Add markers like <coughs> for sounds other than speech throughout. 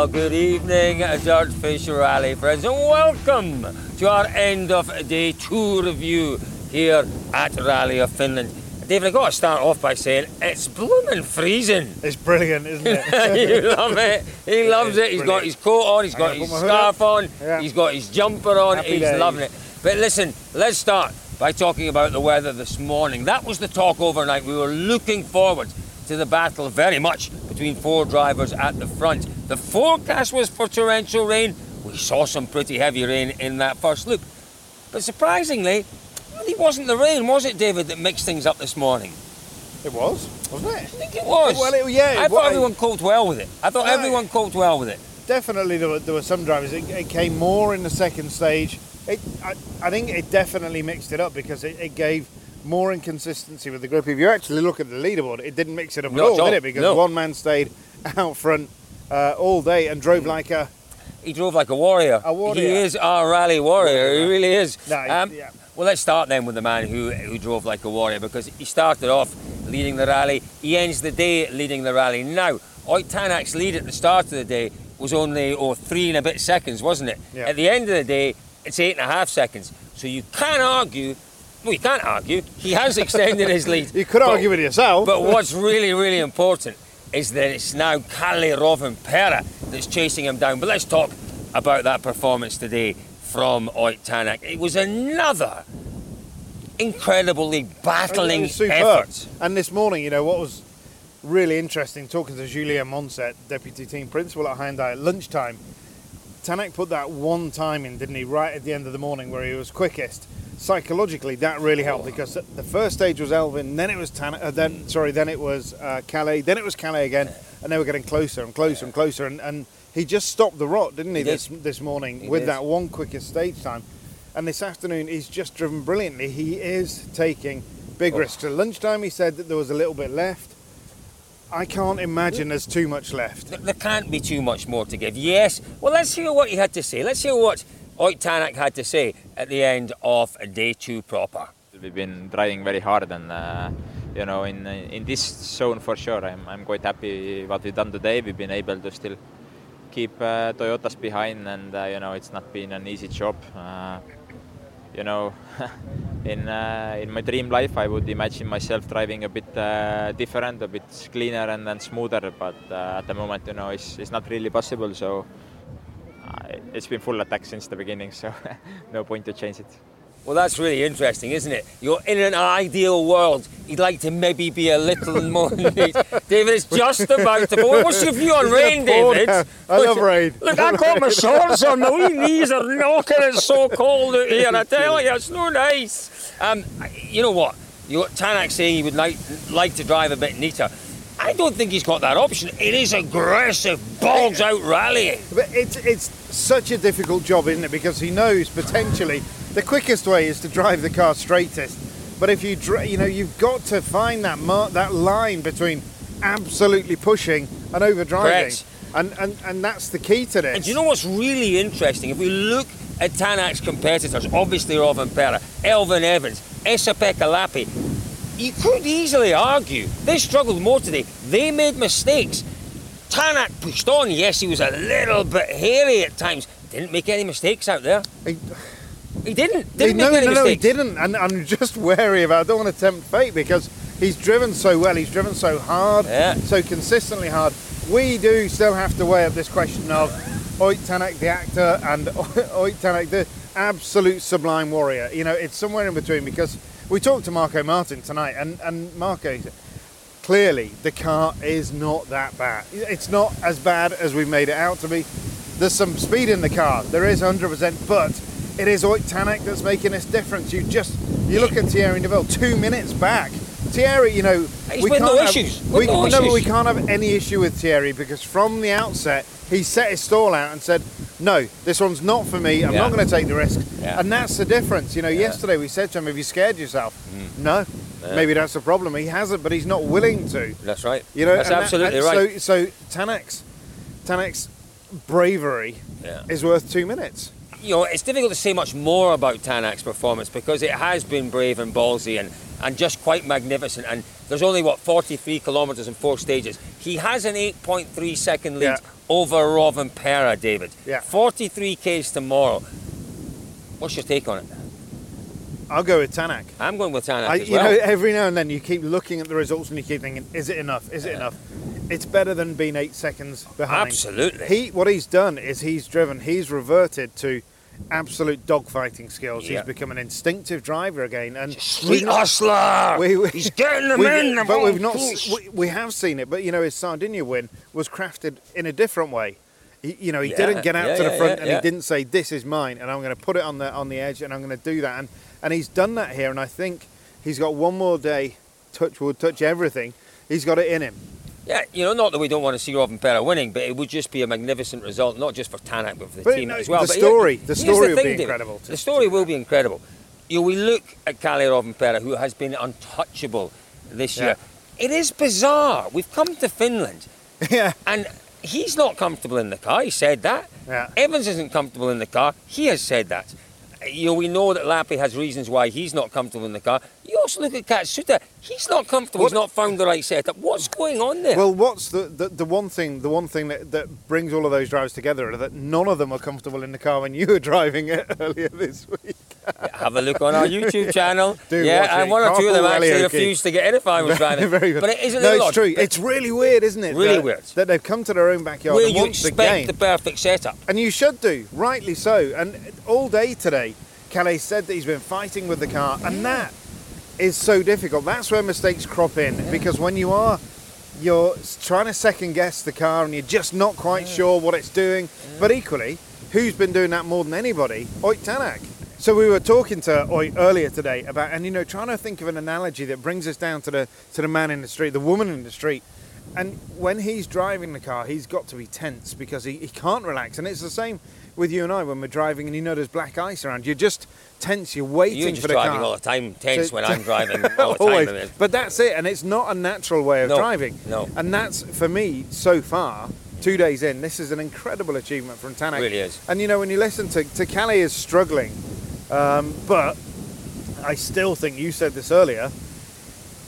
Well, good evening, George Fisher Rally friends, and welcome to our end of day two review here at Rally of Finland. David, I've got to start off by saying it's blooming freezing. It's brilliant, isn't it? <laughs> you love it. He loves it. He's got his coat on, he's got his put my hood scarf on, Yeah. he's got his jumper on, Happy he's days. loving it. But listen, let's start by talking about the weather this morning. That was the talk overnight. We were looking forward to the battle very much between four drivers at the front. The forecast was for torrential rain. We saw some pretty heavy rain in that first look. But surprisingly, it really wasn't the rain, was it, David, that mixed things up this morning? It was, wasn't it? I think it was. Well, it- yeah, I thought everyone coped well with it. I thought everyone coped well with it. Definitely, there were, there were some drivers. It, it came more in the second stage. It, I, I think it definitely mixed it up because it, it gave more inconsistency with the group. If you actually look at the leaderboard, it didn't mix it up Not at all, all, did it? Because no. one man stayed out front uh, all day and drove like a. He drove like a warrior. A warrior. He is our rally warrior. He really is. Um, No, he- yeah. Well, let's start then with the man who, who drove like a warrior because he started off leading the rally. He ends the day leading the rally. Now, Ott Tänak's lead at the start of the day was only oh, three and a bit seconds, wasn't it? Yeah. At the end of the day, it's eight and a half seconds. So you can't argue. Well, you can't argue. He has extended his <laughs> lead. You could But- argue with yourself. but what's really, really important is that it's now Kalle Rovanperä that's chasing him down. But let's talk about that performance today from Ott Tänak. It was another incredibly battling effort. And this morning, you know, what was really interesting, talking to Julien Moncet, deputy team principal at Hyundai at lunchtime, Tanak put that one time in, didn't he, right at the end of the morning where he was quickest. Psychologically, that really helped because the first stage was Elfyn, then it was Tanak, uh, then sorry, then it was uh, Kalle, then it was Kalle again, and they were getting closer and closer and closer, and, and he just stopped the rot, didn't he, He did. this this morning He with did. that one quickest stage time. And this afternoon, he's just driven brilliantly. He is taking big Oh. risks. At lunchtime, he said that there was a little bit left. I can't imagine there's too much left. There- There can't be too much more to give. Yes. Well, let's hear what he had to say. Let's hear what Ott Tänak had to say at the end of day two proper. We've been trying very hard, and uh, you know, in in this zone for sure, I'm I'm quite happy what we've done today. We've been able to still keep uh, Toyotas behind, and uh, you know, it's not been an easy job. Uh, you know, <laughs> in uh, in my dream life, I would imagine myself driving a bit uh, different, a bit cleaner and, and smoother. But uh, at the moment, you know, it's, it's not really possible. So uh, it's been full attack since the beginning. So <laughs> no point to change it. Well, that's really interesting, isn't it? You're in an ideal world. You'd like to maybe be a little <laughs> more neat. David, it's just about to. But what's your view on <laughs> He's rain, gonna pour David? down. I love rain. Look, I've got my shorts on. My wee knees are knocking. It's so cold out here. I tell you, it's no nice. Um, you know what? You got Tanak saying he would like, like to drive a bit neater. I don't think he's got that option. It is aggressive, balls out rallying. But it's it's such a difficult job, isn't it? Because he knows potentially the quickest way is to drive the car straightest. But if you dri- you know you've got to find that mar- that line between absolutely pushing and overdriving, Correct. and, and and that's the key to this. And do you know what's really interesting? If we look at Tanak's competitors, obviously Robin Pera, Elfyn Evans, Esa-Pekka Lappi, you could easily argue they struggled more today. They made mistakes. Tanak pushed on. Yes, he was a little bit hairy at times. Didn't make any mistakes out there. He- He didn't. Didn't no, make any no, no, he didn't. And I'm just wary of. I don't want to tempt fate because he's driven so well. He's driven so hard, Yeah. so consistently hard. We do still have to weigh up this question of Ott Tänak, the actor, and <laughs> Ott Tänak, the absolute sublime warrior. You know, it's somewhere in between because we talked to Markko Märtin tonight, and and Markko. Clearly, the car is not that bad. It's not as bad as we made it out to be. There's some speed in the car. There is 100%, but it is Ott Tänak that's making this difference. You just you look at Thierry Neuville, two minutes back Thierry, you know, He's we with can't no have, issues, we, no no, but we can't have any issue with Thierry because from the outset he set his stall out and said, "No, this one's not for me. I'm Yeah. not going to take the risk." Yeah. And that's the difference. You know, yesterday we said to him, "Have you scared yourself?" Hmm. No. Maybe that's the problem. He hasn't, but he's not willing to. That's right. You know, that's that- absolutely and right. So, so Tanak's, Tanak's bravery Yeah. is worth two minutes. you know, it's difficult to say much more about Tanak's performance because it has been brave and ballsy and, and just quite magnificent. And there's only, what, 43 kilometres in four stages. He has an 8.3 second lead Yeah. over Rovanperä, David. Yeah. 43 Ks tomorrow. What's your take on it? I'll go with Tanak. I'm going with Tanak I, you well. know, every now and then you keep looking at the results and you keep thinking, is it enough? Is it enough? It's better than being eight seconds behind. Absolutely. He, what he's done is he's driven, he's reverted to absolute dogfighting skills. Yeah. He's become an instinctive driver again, and Street hustler! we- we- He's getting them in! the but we've not. We, we have seen it, but you know, his Sardinia win was crafted in a different way. He, you know, he Yeah, didn't get out yeah, to the front and he didn't say, "This is mine," and I'm going to put it on the on the edge, and I'm going to do that. And and he's done that here, and I think he's got one more day. Touch wood, touch everything. He's got it in him. Yeah, you know, not that we don't want to see Rovanperä winning, but it would just be a magnificent result, not just for Tanak, but for the But team no, as well. the But story- the story will be thing, incredible to- The story will be incredible. You know, we look at Kalle Rovanperä, who has been untouchable this Yeah. year. It is bizarre. We've come to Finland, <laughs> yeah, and he's not comfortable in the car. He said that. Yeah. Evans isn't comfortable in the car. He has said that. You know, we know that Lappi has reasons why he's not comfortable in the car. You also look at Katsuta. He's not comfortable. He's not found the right setup. What's going on there? Well, what's the, the, the one thing the one thing that, that brings all of those drivers together are that none of them are comfortable in the car when you were driving it <laughs> earlier this week. Have a look on our YouTube channel. <laughs> Do yeah, and one or two of them actually refused to get in if I was driving. <laughs> Very good. But it is a no, it's odd. true. It's really weird, isn't it? Really that, weird. that they've come to their own backyard where and you expect again, the perfect setup. and you should do, rightly so. And all day today, Kalle said that he's been fighting with the car, and that is so difficult. That's where mistakes crop in because when you are you're trying to second guess the car and you're just not quite mm. sure what it's doing. But equally, who's been doing that more than anybody? Ott Tänak. So we were talking to Ott earlier today about, and you know, trying to think of an analogy that brings us down to the to the man in the street, the woman in the street. And when he's driving the car, he's got to be tense because he, he can't relax. And it's the same with you and I when we're driving and you know there's black ice around. You're just tense. You're waiting You're for just the driving car. all the time, tense So- when I'm driving <laughs> all the time. But that's it, and it's not a natural way of No, driving. no. And that's for me so far. Two days in, this is an incredible achievement from Tanak. Really is. And you know, when you listen to to Kalle is struggling, um, but I still think you said this earlier.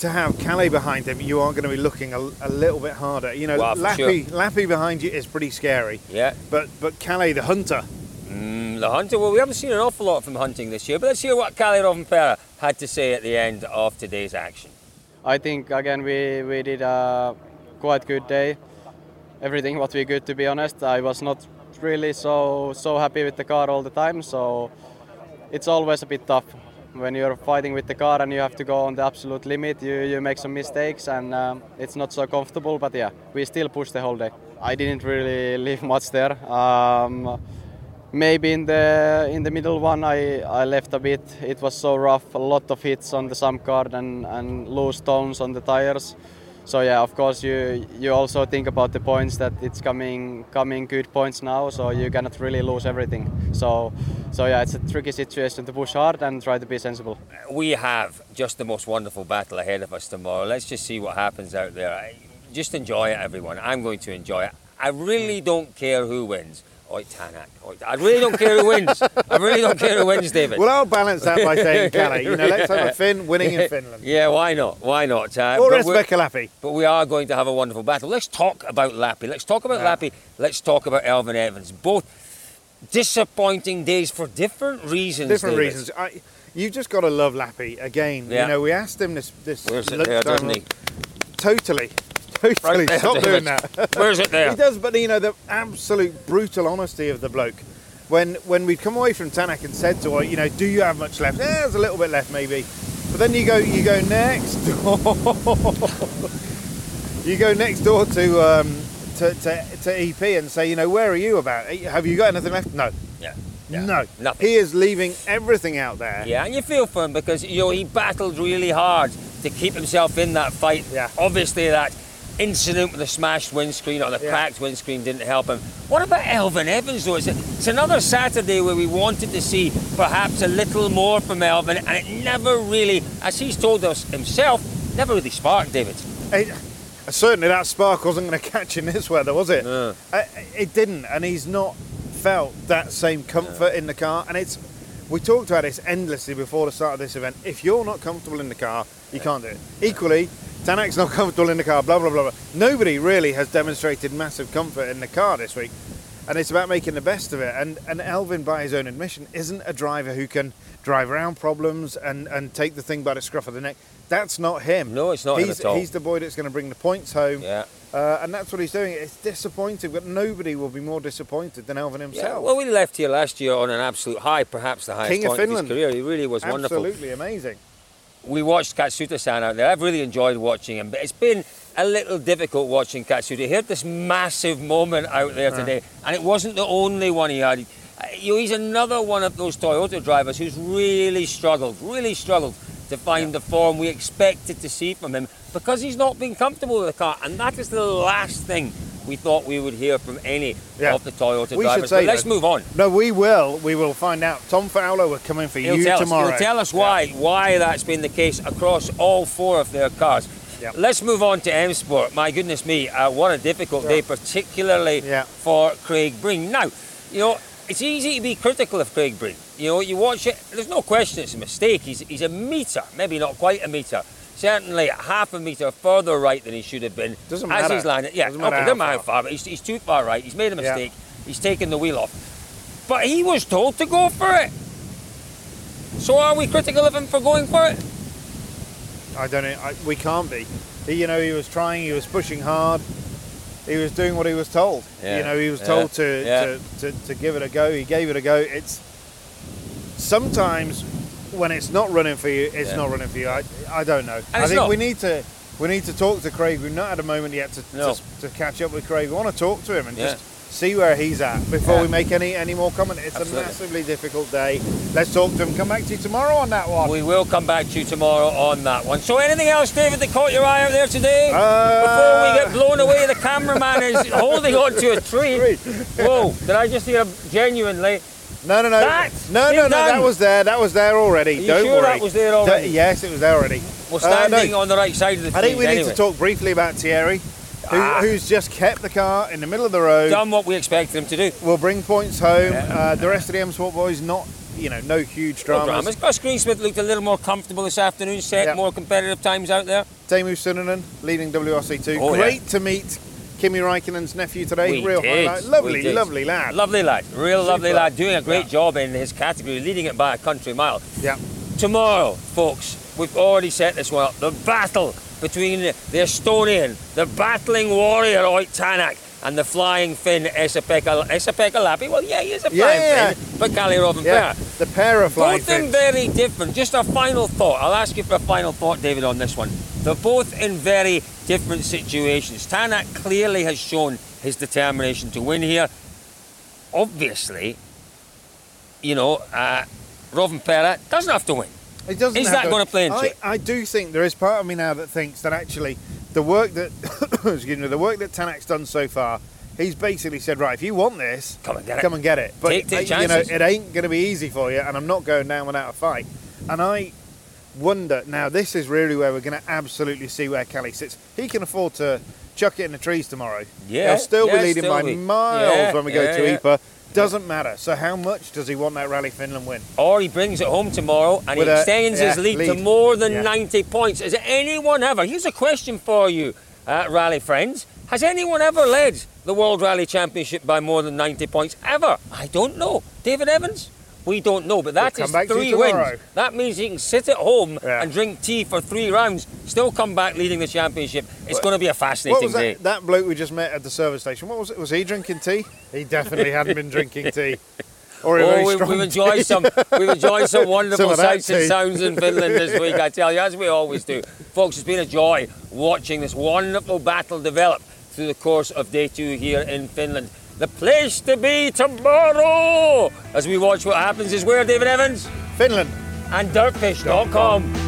To have Kalle behind him, you are going to be looking a, a little bit harder. You know, Well, for Lappi, Lappi behind you is pretty scary. yeah. But but Kalle, the hunter, Mm, the hunter. Well, we haven't seen an awful lot from hunting this year, but let's hear what Kalle Pera had to say at the end of today's action. I think again we, we did a quite good day. Everything was we good to be honest. I was not really so so happy with the car all the time, so it's always a bit tough when you're fighting with the car and you have to go on the absolute limit. You you make some mistakes and um, it's not so comfortable. But yeah, we still push the whole day. I didn't really <laughs> leave much there. Um, Maybe in the in the middle one I, I left a bit. It was so rough, a lot of hits on the sump guard and, and loose stones on the tires. So yeah, of course you you also think about the points that it's coming coming good points now, so you cannot really lose everything. So so yeah, it's a tricky situation to push hard and try to be sensible. We have just the most wonderful battle ahead of us tomorrow. Let's just see what happens out there. Just enjoy it, everyone. I'm going to enjoy it. I really don't care who wins. Oi, Tanak. Oi, I really don't care who wins. I really don't care who wins, David. well, I'll balance that by saying <laughs> Kalle. You know, let's have a Finn winning in Finland. Yeah, why not? Why not? Uh, Or Esa-Pekka Lappi. But we are going to have a wonderful battle. Let's talk about Lappi. Let's talk about Yeah. Lappi. Let's talk about Elfyn Evans. Both disappointing days for different reasons. different David. reasons. I, you just got to love Lappi again. Yeah. You know, we asked him this. this Where's it there, doesn't he? Totally, totally. Right Stop doing that. <laughs> Where's it there? he does, but you know the absolute brutal honesty of the bloke. When when we'd come away from Tanak and said to her, you know, do you have much left? Yeah, there's a little bit left maybe. But then you go you go next door. <laughs> you go next door to um, to, to to EP and say, you know, where are you about? Have you got anything left? No. Yeah. yeah. No, Nothing. He is leaving everything out there. Yeah, and you feel for him because you know he battled really hard to keep himself in that fight. Yeah. Obviously, that incident with the smashed windscreen or the Yeah. cracked windscreen didn't help him. What about Elfyn Evans, though? It's, it's another Saturday where we wanted to see perhaps a little more from Elfyn, and it never really, as he's told us himself, never really sparked, David. It, certainly, that spark wasn't going <laughs> to catch in this weather, was it? No. It didn't, and he's not felt that same comfort in the car. And it's we talked about this endlessly before the start of this event. If you're not comfortable in the car, you can't do it. Equally, Tanak's not comfortable in the car. Blah blah blah blah. Nobody really has demonstrated massive comfort in the car this week, and it's about making the best of it. And and Elfyn, by his own admission, isn't a driver who can drive around problems and and take the thing by the scruff of the neck. That's not him. No, it's not him he's, at all. He's the boy that's going to bring the points home. Yeah. Uh, and that's what he's doing. It's disappointing, but nobody will be more disappointed than Elfyn Yeah, himself. well, we left here last year on an absolute high, perhaps the highest King of point Finland. of his career. He really was wonderful. Absolutely amazing. We watched Katsuta-san out there. I've really enjoyed watching him, but it's been a little difficult watching Katsuta. He had this massive moment out there today, and it wasn't the only one he had. Uh, You know, he's another one of those Toyota drivers who's really struggled, really struggled to find the form we expected to see from him because he's not been comfortable with the car, and that is the last thing we thought we would hear from any Yeah. of the Toyota We should drivers. say But let's that- move on. No, we will. We will find out. Tom Fowler, we're coming for He'll you tell tomorrow. Us, he'll tell us why why that's been the case across all four of their cars. Yep. Let's move on to M Sport. My goodness me, uh, what a difficult day, particularly Yeah. for Craig Breen. Now, you know, it's easy to be critical of Craig Breen. You know, you watch it, there's no question it's a mistake. He's, he's a metre, maybe not quite a metre, certainly half a metre further right than he should have been. Doesn't as matter. he's landed. Yeah, Doesn't okay, matter doesn't how matter far, but he's, he's too far right. He's made a Yeah. mistake. He's taken the wheel off. But he was told to go for it. So are we critical of him for going for it? I don't know. I, we can't be. He, you know, he was trying. He was pushing hard. He was doing what he was told. Yeah. You know, he was Yeah. told to, Yeah. to, to, to give it a go. He gave it a go. It's sometimes when it's not running for you, it's Yeah. not running for you. I, I don't know. I it's think not. we need to we need to talk to Craig. We've not had a moment yet to, No. to, to catch up with Craig. We want to talk to him and Yeah. just see where he's at before Yeah. we make any any more comment. It's Absolutely. a massively difficult day. Let's talk to him. Come back to you tomorrow on that one. We will come back to you tomorrow on that one. So anything else, David, that caught your eye out there today? Uh, Before we get blown away, the cameraman is <laughs> holding on to a tree. Whoa, did I just hear genuinely? No, no, no. That? no, no, no. That was there. That was there already. Are you Don't sure worry. that was there already? Yes, it was there already. We're Uh, no, standing on the right side of the. I think we need to talk briefly about Thierry, who, Ah. who's just kept the car in the middle of the road. Done what we expected him to do. We'll bring points home. Yeah. Uh, the rest of the M Sport boys, not you know, no huge No dramas. dramas. Gus Greensmith looked a little more comfortable this afternoon, set Yeah. more competitive times out there. Teemu Suninen leading WRC2. Oh, yeah. Great to meet Kimi Raikkonen's nephew today. We Real did. highlight. Lovely, lovely lad. Lovely lad, real lovely lad, doing a great Yeah. job in his category, leading it by a country mile. yeah. Tomorrow, folks, we've already set this one up. The battle between the Estonian, the battling warrior Ott Tänak, and the flying Finn Esa-Pekka Lappi. Well, yeah, he is a flying Yeah. Finn, but Kalle Rovanperä. Yeah. The pair of flying Both them very different. Just a final thought. I'll ask you for a final thought, David, on this one. They're both in very different situations. Tanak clearly has shown his determination to win here. Obviously, you know, uh, Rovanperä doesn't have to win. It doesn't Is that gonna play into I, it? I do think there is part of me now that thinks that actually the work that <coughs> excuse me, the work that Tanak's done so far, he's basically said, right, if you want this, Come and get it. come and get it. But Take uh, you know, it ain't going to be easy for you, and I'm not going down without a fight. And I wonder now. This is really where we're going to absolutely see where Kalle sits. He can afford to chuck it in the trees tomorrow. Yeah, he'll still yeah, be leading still by be. miles Yeah, when we go yeah, to yeah. Ypres. Doesn't matter. So how much does he want that Rally Finland win? Or he brings it home tomorrow and With he a- extends his yeah, lead, to more than Yeah. 90 points. Has anyone ever, here's a question for you, uh, rally friends. Has anyone ever led the World Rally Championship by more than 90 points? Ever? I don't know. David Evans? We don't know, but that We'll is three wins. That means he can sit at home Yeah. and drink tea for three rounds, still come back leading the championship. It's What- going to be a What fascinating was day. that, that bloke we just met at the service station? What was it? Was he drinking tea? He definitely hadn't been drinking <laughs> tea. Or Oh, we've, we've enjoyed some we've enjoyed some <laughs> wonderful Some that sights and sounds in Finland this week, I tell you, as we always do. Folks, it's been a joy watching this wonderful battle develop through the course of day two here in Finland. The place to be tomorrow as we watch what happens is where, David Evans? Finland. And dirtfish.com.